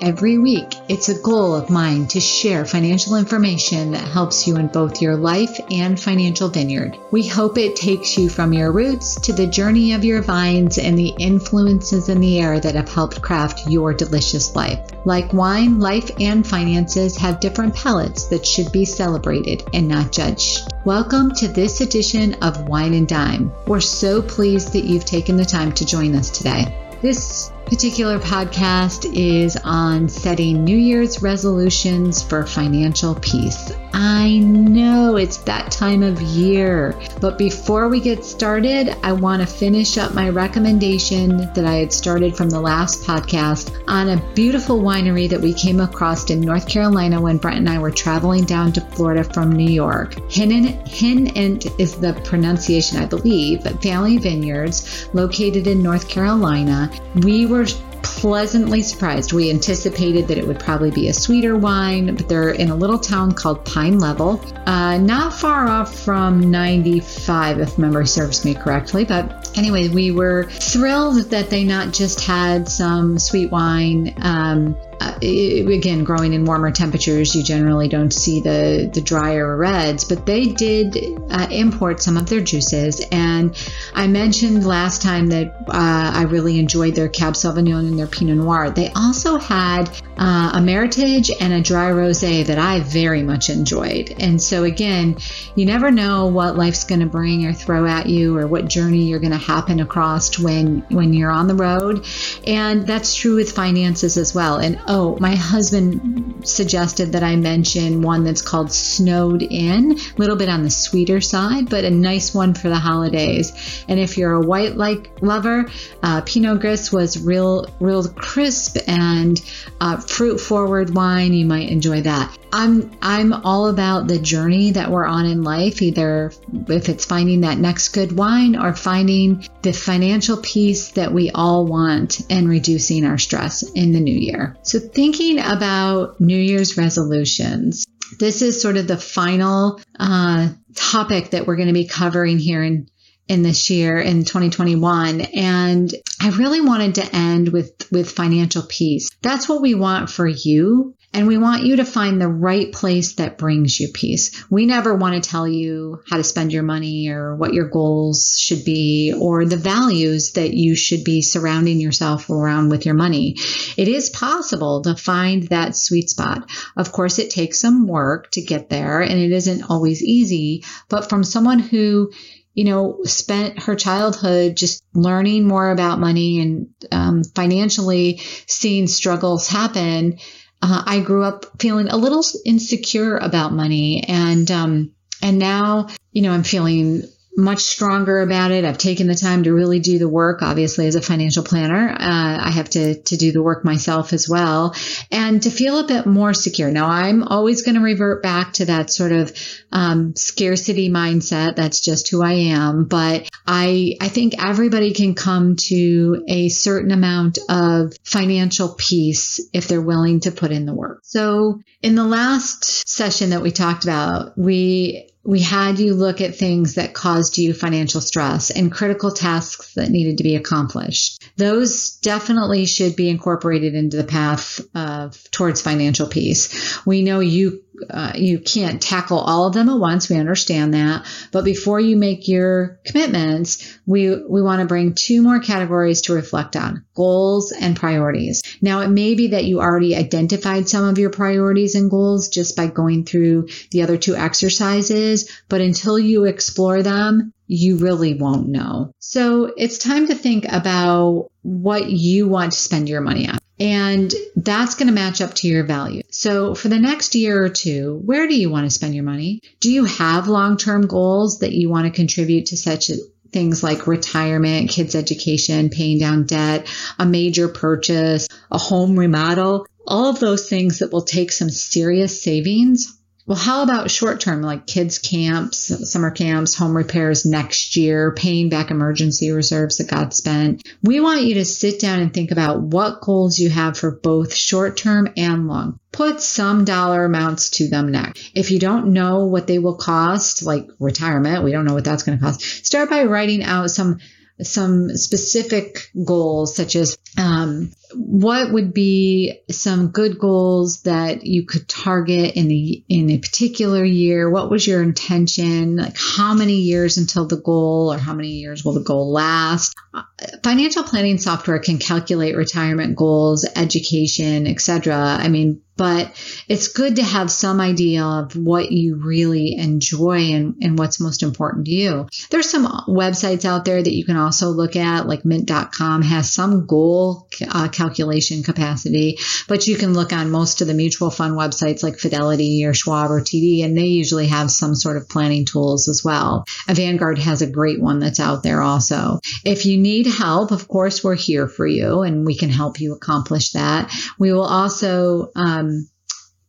Every week, it's a goal of mine to share financial information that helps you in both your life and financial vineyard. We hope it takes you from your roots to the journey of your vines and the influences in the air that have helped craft your delicious life. Like wine, life and finances have different palates that should be celebrated and not judged. Welcome to this edition of Wine and Dime. We're so pleased that you've taken the time to join us today. This particular podcast is on setting New Year's resolutions for financial peace. I know it's that time of year, but before we get started, I want to finish up my recommendation that I had started from the last podcast on a beautiful winery that we came across in North Carolina when Brent and I were traveling down to Florida from New York. Hinnant is the pronunciation, I believe, Family Vineyards, located in North Carolina. We were pleasantly surprised. We anticipated that it would probably be a sweeter wine, but they're in a little town called Pine Level, uh, not far off from 95, if memory serves me correctly. But anyway, we were thrilled that they not just had some sweet wine. Um, uh, again, growing in warmer temperatures, you generally don't see the, the drier reds, but they did uh, import some of their juices. And I mentioned last time that uh, I really enjoyed their Cab Sauvignon and their Pinot Noir. They also had uh, a Meritage and a dry rosé that I very much enjoyed. And so, again, you never know what life's going to bring or throw at you or what journey you're going to happen across when, when you're on the road. And that's true with finances as well. And oh, my husband suggested that I mention one that's called Snowed In, a little bit on the sweeter side, but a nice one for the holidays. And if you're a white like lover, uh, Pinot Gris was real, real crisp and uh, fruit forward wine. You might enjoy that. I'm I'm all about the journey that we're on in life, either if it's finding that next good wine or finding the financial peace that we all want and reducing our stress in the new year. So thinking about New Year's resolutions, this is sort of the final uh, topic that we're going to be covering here in in this year in 2021 and I really wanted to end with with financial peace. That's what we want for you and we want you to find the right place that brings you peace. We never want to tell you how to spend your money or what your goals should be or the values that you should be surrounding yourself around with your money. It is possible to find that sweet spot. Of course, it takes some work to get there and it isn't always easy, but from someone who you know, spent her childhood just learning more about money and um, financially seeing struggles happen. Uh, I grew up feeling a little insecure about money, and um, and now, you know, I'm feeling much stronger about it. I've taken the time to really do the work. Obviously, as a financial planner, uh, I have to to do the work myself as well, and to feel a bit more secure. Now, I'm always going to revert back to that sort of um, scarcity mindset. That's just who I am. But I I think everybody can come to a certain amount of financial peace if they're willing to put in the work. So, in the last session that we talked about, we we had you look at things that caused you financial stress and critical tasks that needed to be accomplished. Those definitely should be incorporated into the path of towards financial peace. We know you uh, you can't tackle all of them at once. We understand that. But before you make your commitments, we, we want to bring two more categories to reflect on goals and priorities. Now, it may be that you already identified some of your priorities and goals just by going through the other two exercises. But until you explore them, you really won't know. So it's time to think about what you want to spend your money on. And that's going to match up to your value. So for the next year or two, where do you want to spend your money? Do you have long-term goals that you want to contribute to such things like retirement, kids education, paying down debt, a major purchase, a home remodel, all of those things that will take some serious savings well, how about short term, like kids' camps, summer camps, home repairs next year, paying back emergency reserves that got spent? We want you to sit down and think about what goals you have for both short term and long. Put some dollar amounts to them next. If you don't know what they will cost, like retirement, we don't know what that's going to cost, start by writing out some some specific goals, such as um, what would be some good goals that you could target in a in a particular year? What was your intention? Like how many years until the goal, or how many years will the goal last? Uh, financial planning software can calculate retirement goals, education, etc. I mean, but it's good to have some idea of what you really enjoy and, and what's most important to you. There's some websites out there that you can also look at, like mint.com has some goal uh, calculation capacity, but you can look on most of the mutual fund websites like Fidelity or Schwab or TD, and they usually have some sort of planning tools as well. A Vanguard has a great one that's out there also. If you need help, of course, we're here for you and we can help you accomplish that. We will also, um,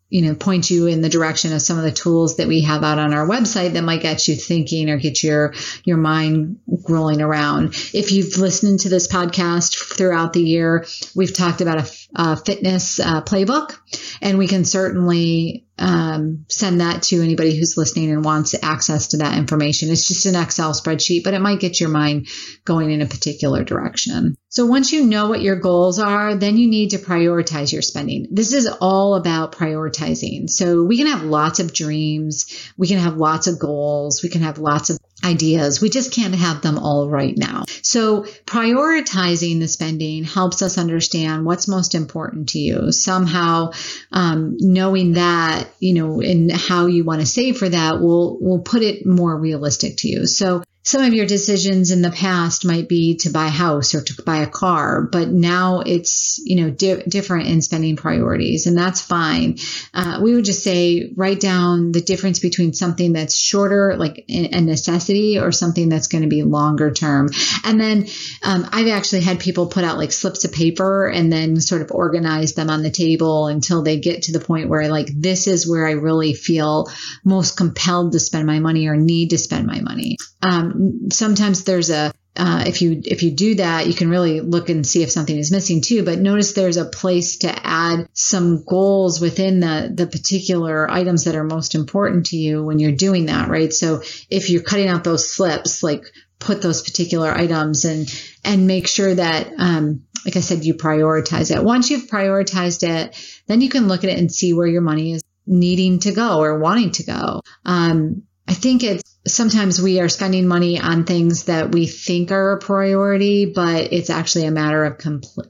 you know, point you in the direction of some of the tools that we have out on our website that might get you thinking or get your your mind rolling around. If you've listened to this podcast throughout the year, we've talked about a, a fitness uh, playbook, and we can certainly um, send that to anybody who's listening and wants access to that information. It's just an Excel spreadsheet, but it might get your mind going in a particular direction. So once you know what your goals are, then you need to prioritize your spending. This is all about prioritizing. So we can have lots of dreams. We can have lots of goals. We can have lots of ideas. We just can't have them all right now. So prioritizing the spending helps us understand what's most important to you. Somehow, um, knowing that, you know, and how you want to save for that will, will put it more realistic to you. So some of your decisions in the past might be to buy a house or to buy a car, but now it's, you know, di- different in spending priorities and that's fine. Uh, we would just say write down the difference between something that's shorter, like a necessity or something that's going to be longer term. And then, um, I've actually had people put out like slips of paper and then sort of organize them on the table until they get to the point where like, this is where I really feel most compelled to spend my money or need to spend my money. Um, sometimes there's a uh, if you if you do that, you can really look and see if something is missing too. But notice there's a place to add some goals within the the particular items that are most important to you when you're doing that, right? So if you're cutting out those slips, like put those particular items and and make sure that um, like I said, you prioritize it. Once you've prioritized it, then you can look at it and see where your money is needing to go or wanting to go. Um, I think it's sometimes we are spending money on things that we think are a priority, but it's actually a matter of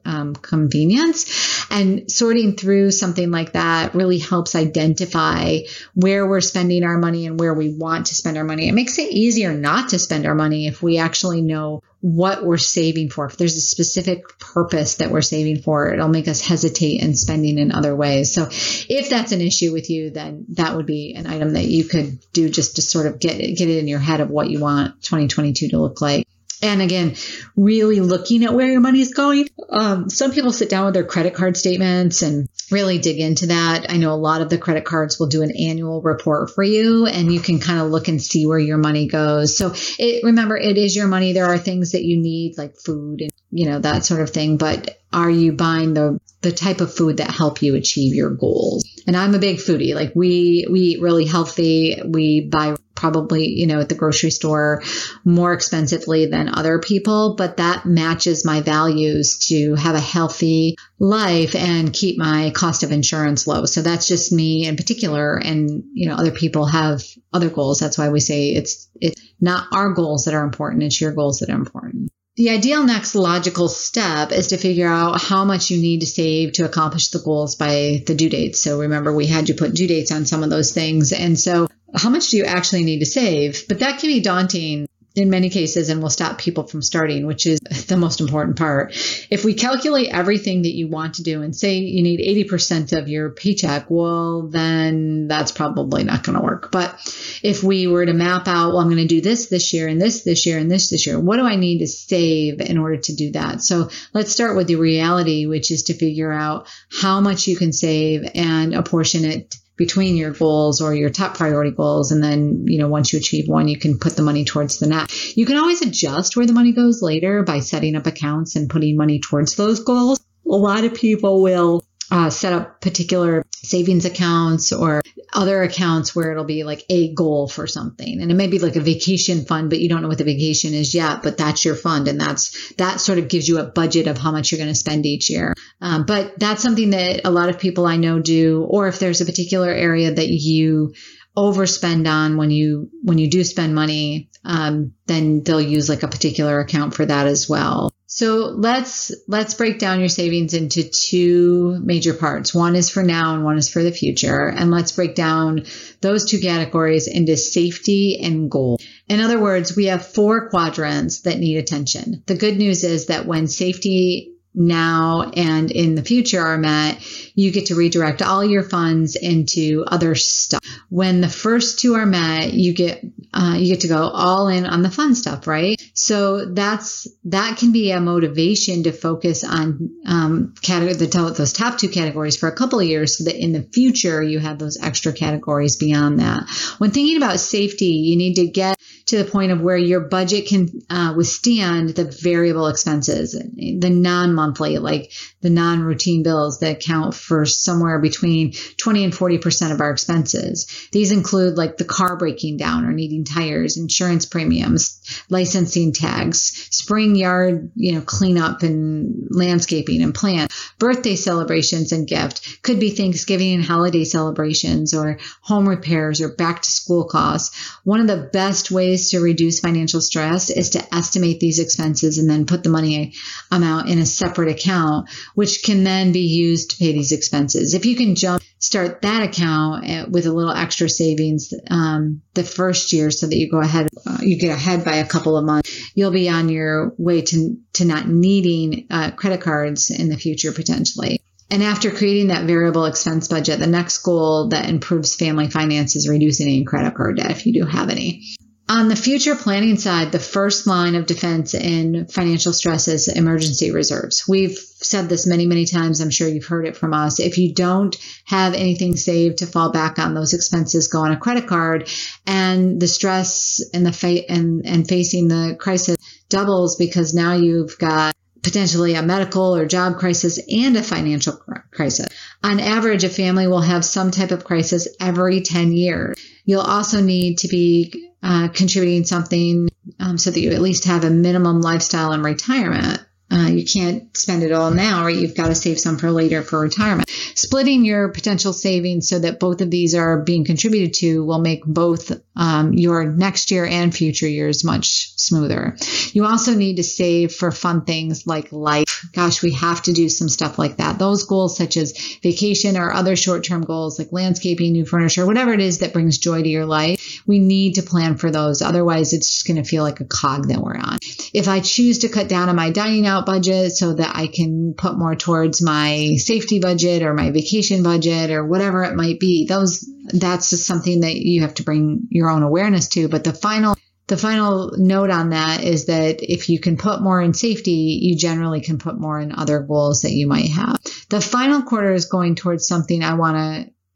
um, convenience. And sorting through something like that really helps identify where we're spending our money and where we want to spend our money. It makes it easier not to spend our money if we actually know what we're saving for. If there's a specific purpose that we're saving for, it'll make us hesitate in spending in other ways. So if that's an issue with you, then that would be an item that you could do just to sort of get, get it in your head of what you want 2022 to look like. And again, really looking at where your money is going. Um, some people sit down with their credit card statements and really dig into that. I know a lot of the credit cards will do an annual report for you and you can kind of look and see where your money goes. So it, remember, it is your money. There are things that you need like food and, you know, that sort of thing. But are you buying the, the type of food that help you achieve your goals? And I'm a big foodie. Like we, we eat really healthy. We buy probably, you know, at the grocery store more expensively than other people, but that matches my values to have a healthy life and keep my cost of insurance low. So that's just me in particular. And, you know, other people have other goals. That's why we say it's, it's not our goals that are important. It's your goals that are important. The ideal next logical step is to figure out how much you need to save to accomplish the goals by the due dates. So remember, we had you put due dates on some of those things. And so how much do you actually need to save? But that can be daunting in many cases and will stop people from starting, which is the most important part. If we calculate everything that you want to do and say you need 80% of your paycheck, well, then that's probably not going to work. But if we were to map out, well, I'm going to do this this year and this this year and this this year, what do I need to save in order to do that? So let's start with the reality, which is to figure out how much you can save and apportion it between your goals or your top priority goals. And then, you know, once you achieve one, you can put the money towards the next. You can always adjust where the money goes later by setting up accounts and putting money towards those goals. A lot of people will uh, set up particular savings accounts or other accounts where it'll be like a goal for something. And it may be like a vacation fund but you don't know what the vacation is yet but that's your fund. And that's that sort of gives you a budget of how much you're going to spend each year. Um, but that's something that a lot of people i know do or if there's a particular area that you overspend on when you when you do spend money um, then they'll use like a particular account for that as well so let's let's break down your savings into two major parts. One is for now and one is for the future. And let's break down those two categories into safety and goal. In other words, we have four quadrants that need attention. The good news is that when safety now and in the future are met, you get to redirect all your funds into other stuff. When the first two are met, you get uh, you get to go all in on the fun stuff, right? So that's that can be a motivation to focus on um, category the those top two categories for a couple of years, so that in the future you have those extra categories beyond that. When thinking about safety, you need to get to the point of where your budget can uh, withstand the variable expenses, the non-monthly, like the non-routine bills that account for somewhere between 20 and 40% of our expenses. These include like the car breaking down or needing tires, insurance premiums, licensing tags, spring yard, you know, cleanup and landscaping and plant, birthday celebrations and gift. Could be Thanksgiving and holiday celebrations or home repairs or back to school costs. One of the best ways to reduce financial stress is to estimate these expenses and then put the money amount in a separate account, which can then be used to pay these expenses. If you can jump, start that account eh, with a little extra savings um, the first year so that you go ahead, uh, you get ahead by a couple of months, you'll be on your way to, to not needing uh, credit cards in the future potentially. And after creating that variable expense budget, the next goal that improves family finances is reducing any credit card debt if you do have any. On the future planning side, the first line of defense in financial stress is emergency reserves. We've said this many, many times. I'm sure you've heard it from us. If you don't have anything saved to fall back on, those expenses go on a credit card, and the stress and the fa- and and facing the crisis doubles because now you've got potentially a medical or job crisis and a financial crisis. On average, a family will have some type of crisis every 10 years. You'll also need to be uh, contributing something um, so that you at least have a minimum lifestyle in retirement. Uh, you can't spend it all now, or you've got to save some for later for retirement. Splitting your potential savings so that both of these are being contributed to will make both um, your next year and future years much smoother. You also need to save for fun things like life. Gosh, we have to do some stuff like that. Those goals, such as vacation or other short term goals like landscaping, new furniture, whatever it is that brings joy to your life, we need to plan for those. Otherwise, it's just going to feel like a cog that we're on. If I choose to cut down on my dining out budget so that I can put more towards my safety budget or my vacation budget or whatever it might be, those that's just something that you have to bring your own awareness to. But the final the final note on that is that if you can put more in safety, you generally can put more in other goals that you might have. The final quarter is going towards something I want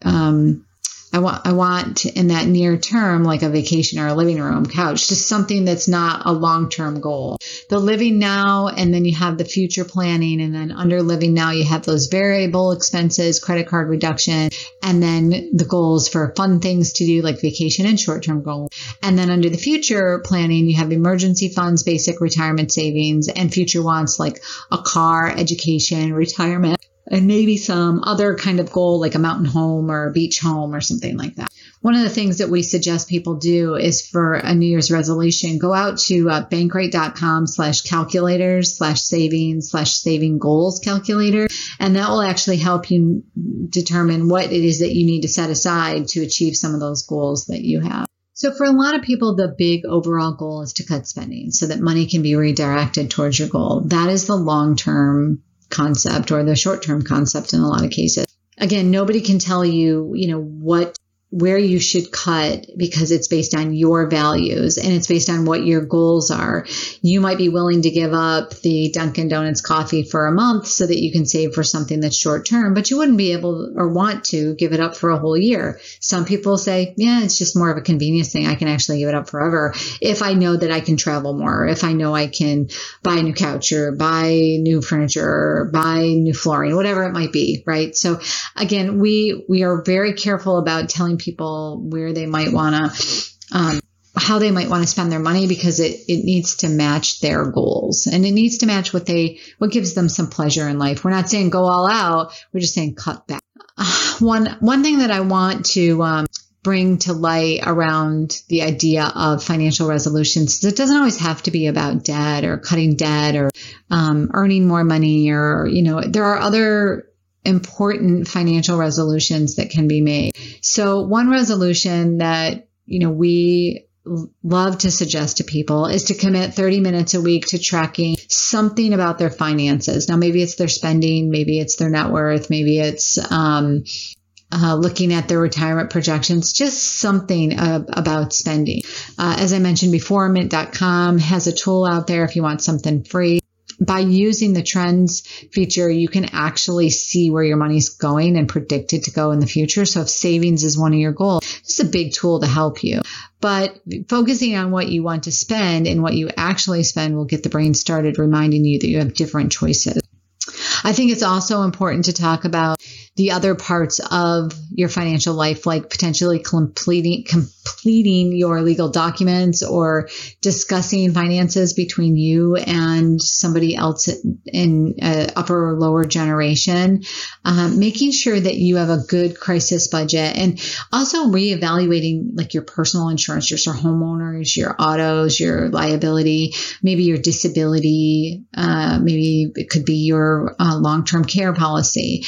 to, um, I want, I want in that near term, like a vacation or a living room couch, just something that's not a long term goal. The living now, and then you have the future planning. And then under living now, you have those variable expenses, credit card reduction, and then the goals for fun things to do like vacation and short term goals. And then under the future planning, you have emergency funds, basic retirement savings, and future wants like a car, education, retirement and maybe some other kind of goal like a mountain home or a beach home or something like that. One of the things that we suggest people do is for a New Year's resolution, go out to uh, bankrate.com slash calculators slash savings slash saving goals calculator. And that will actually help you determine what it is that you need to set aside to achieve some of those goals that you have. So for a lot of people, the big overall goal is to cut spending so that money can be redirected towards your goal. That is the long term concept or the short term concept in a lot of cases. Again, nobody can tell you, you know, what where you should cut because it's based on your values and it's based on what your goals are. You might be willing to give up the Dunkin' Donuts coffee for a month so that you can save for something that's short term, but you wouldn't be able or want to give it up for a whole year. Some people say, yeah, it's just more of a convenience thing. I can actually give it up forever if I know that I can travel more, if I know I can buy a new couch or buy new furniture or buy new flooring, whatever it might be, right? So again, we we are very careful about telling people where they might want to, um, how they might want to spend their money because it, it needs to match their goals and it needs to match what they, what gives them some pleasure in life. We're not saying go all out. We're just saying cut back. One, one thing that I want to, um, bring to light around the idea of financial resolutions. It doesn't always have to be about debt or cutting debt or um, earning more money or, you know, there are other important financial resolutions that can be made. So one resolution that, you know, we love to suggest to people is to commit 30 minutes a week to tracking something about their finances. Now, maybe it's their spending, maybe it's their net worth, maybe it's, um, uh, looking at their retirement projections, just something uh, about spending. Uh, as I mentioned before, mint.com has a tool out there if you want something free by using the trends feature, you can actually see where your money's going and predict it to go in the future. So if savings is one of your goals, it's a big tool to help you. But focusing on what you want to spend and what you actually spend will get the brain started reminding you that you have different choices. I think it's also important to talk about the other parts of your financial life, like potentially completing, completing your legal documents or discussing finances between you and somebody else in uh, upper or lower generation, um, making sure that you have a good crisis budget and also reevaluating like your personal insurance, your homeowners, your autos, your liability, maybe your disability, uh, maybe it could be your uh, long-term care policy.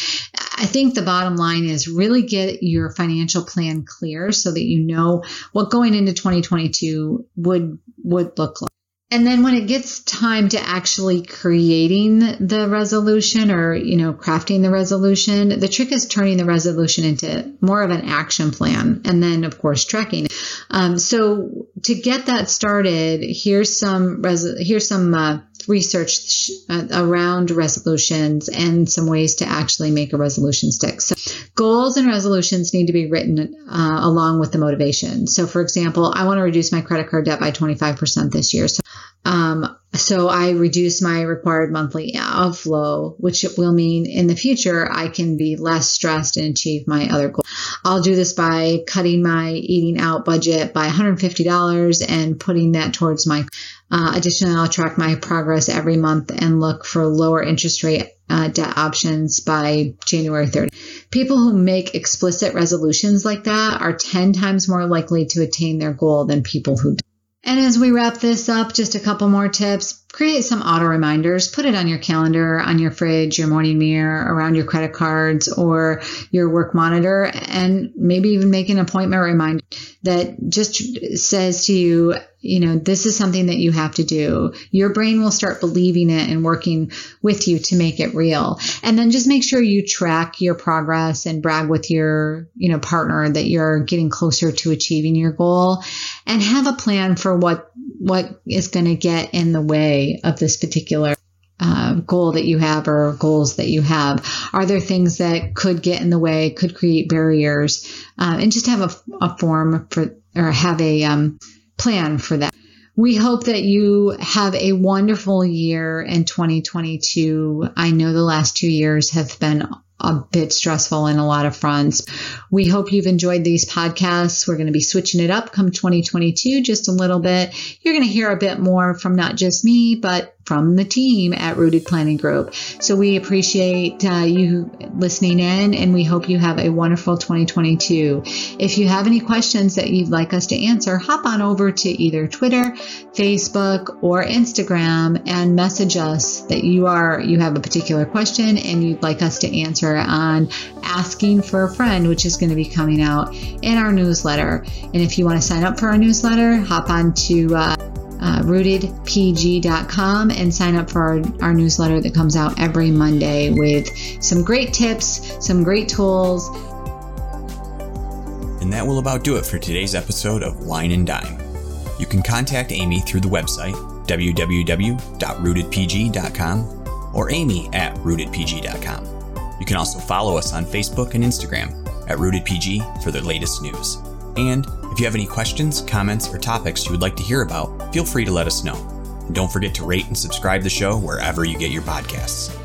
I think the bottom line is really get your financial plan clear so that you know what going into 2022 would would look like. And then when it gets time to actually creating the resolution or, you know, crafting the resolution, the trick is turning the resolution into more of an action plan and then of course tracking. Um, so to get that started, here's some, res- here's some, uh, research uh, around resolutions and some ways to actually make a resolution stick. So goals and resolutions need to be written uh, along with the motivation. So for example, I want to reduce my credit card debt by 25% this year. So um, so I reduce my required monthly outflow, which will mean in the future I can be less stressed and achieve my other goals. I'll do this by cutting my eating out budget by $150 and putting that towards my. Uh, additionally, I'll track my progress every month and look for lower interest rate uh, debt options by January 3rd. People who make explicit resolutions like that are 10 times more likely to attain their goal than people who don't. And as we wrap this up, just a couple more tips. Create some auto reminders. Put it on your calendar, on your fridge, your morning mirror, around your credit cards or your work monitor, and maybe even make an appointment reminder that just says to you, you know, this is something that you have to do. Your brain will start believing it and working with you to make it real. And then just make sure you track your progress and brag with your, you know, partner that you're getting closer to achieving your goal and have a plan for what, what is going to get in the way of this particular uh, goal that you have or goals that you have? Are there things that could get in the way, could create barriers? Uh, and just have a, a form for, or have a um, plan for that. We hope that you have a wonderful year in 2022. I know the last two years have been a bit stressful in a lot of fronts. We hope you've enjoyed these podcasts. We're going to be switching it up come 2022 just a little bit. You're going to hear a bit more from not just me, but from the team at Rooted Planning Group. So we appreciate uh, you listening in and we hope you have a wonderful 2022. If you have any questions that you'd like us to answer, hop on over to either Twitter, Facebook, or Instagram and message us that you are you have a particular question and you'd like us to answer on asking for a friend, which is going to be coming out in our newsletter. And if you want to sign up for our newsletter, hop on to uh, uh, rootedpg.com and sign up for our, our newsletter that comes out every Monday with some great tips, some great tools. And that will about do it for today's episode of Wine and Dime. You can contact Amy through the website www.rootedpg.com or amy at rootedpg.com. You can also follow us on Facebook and Instagram at rootedpg for the latest news. And if you have any questions, comments, or topics you would like to hear about, feel free to let us know. And don't forget to rate and subscribe the show wherever you get your podcasts.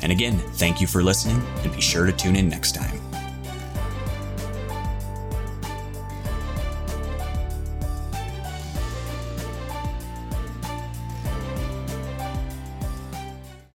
And again, thank you for listening, and be sure to tune in next time.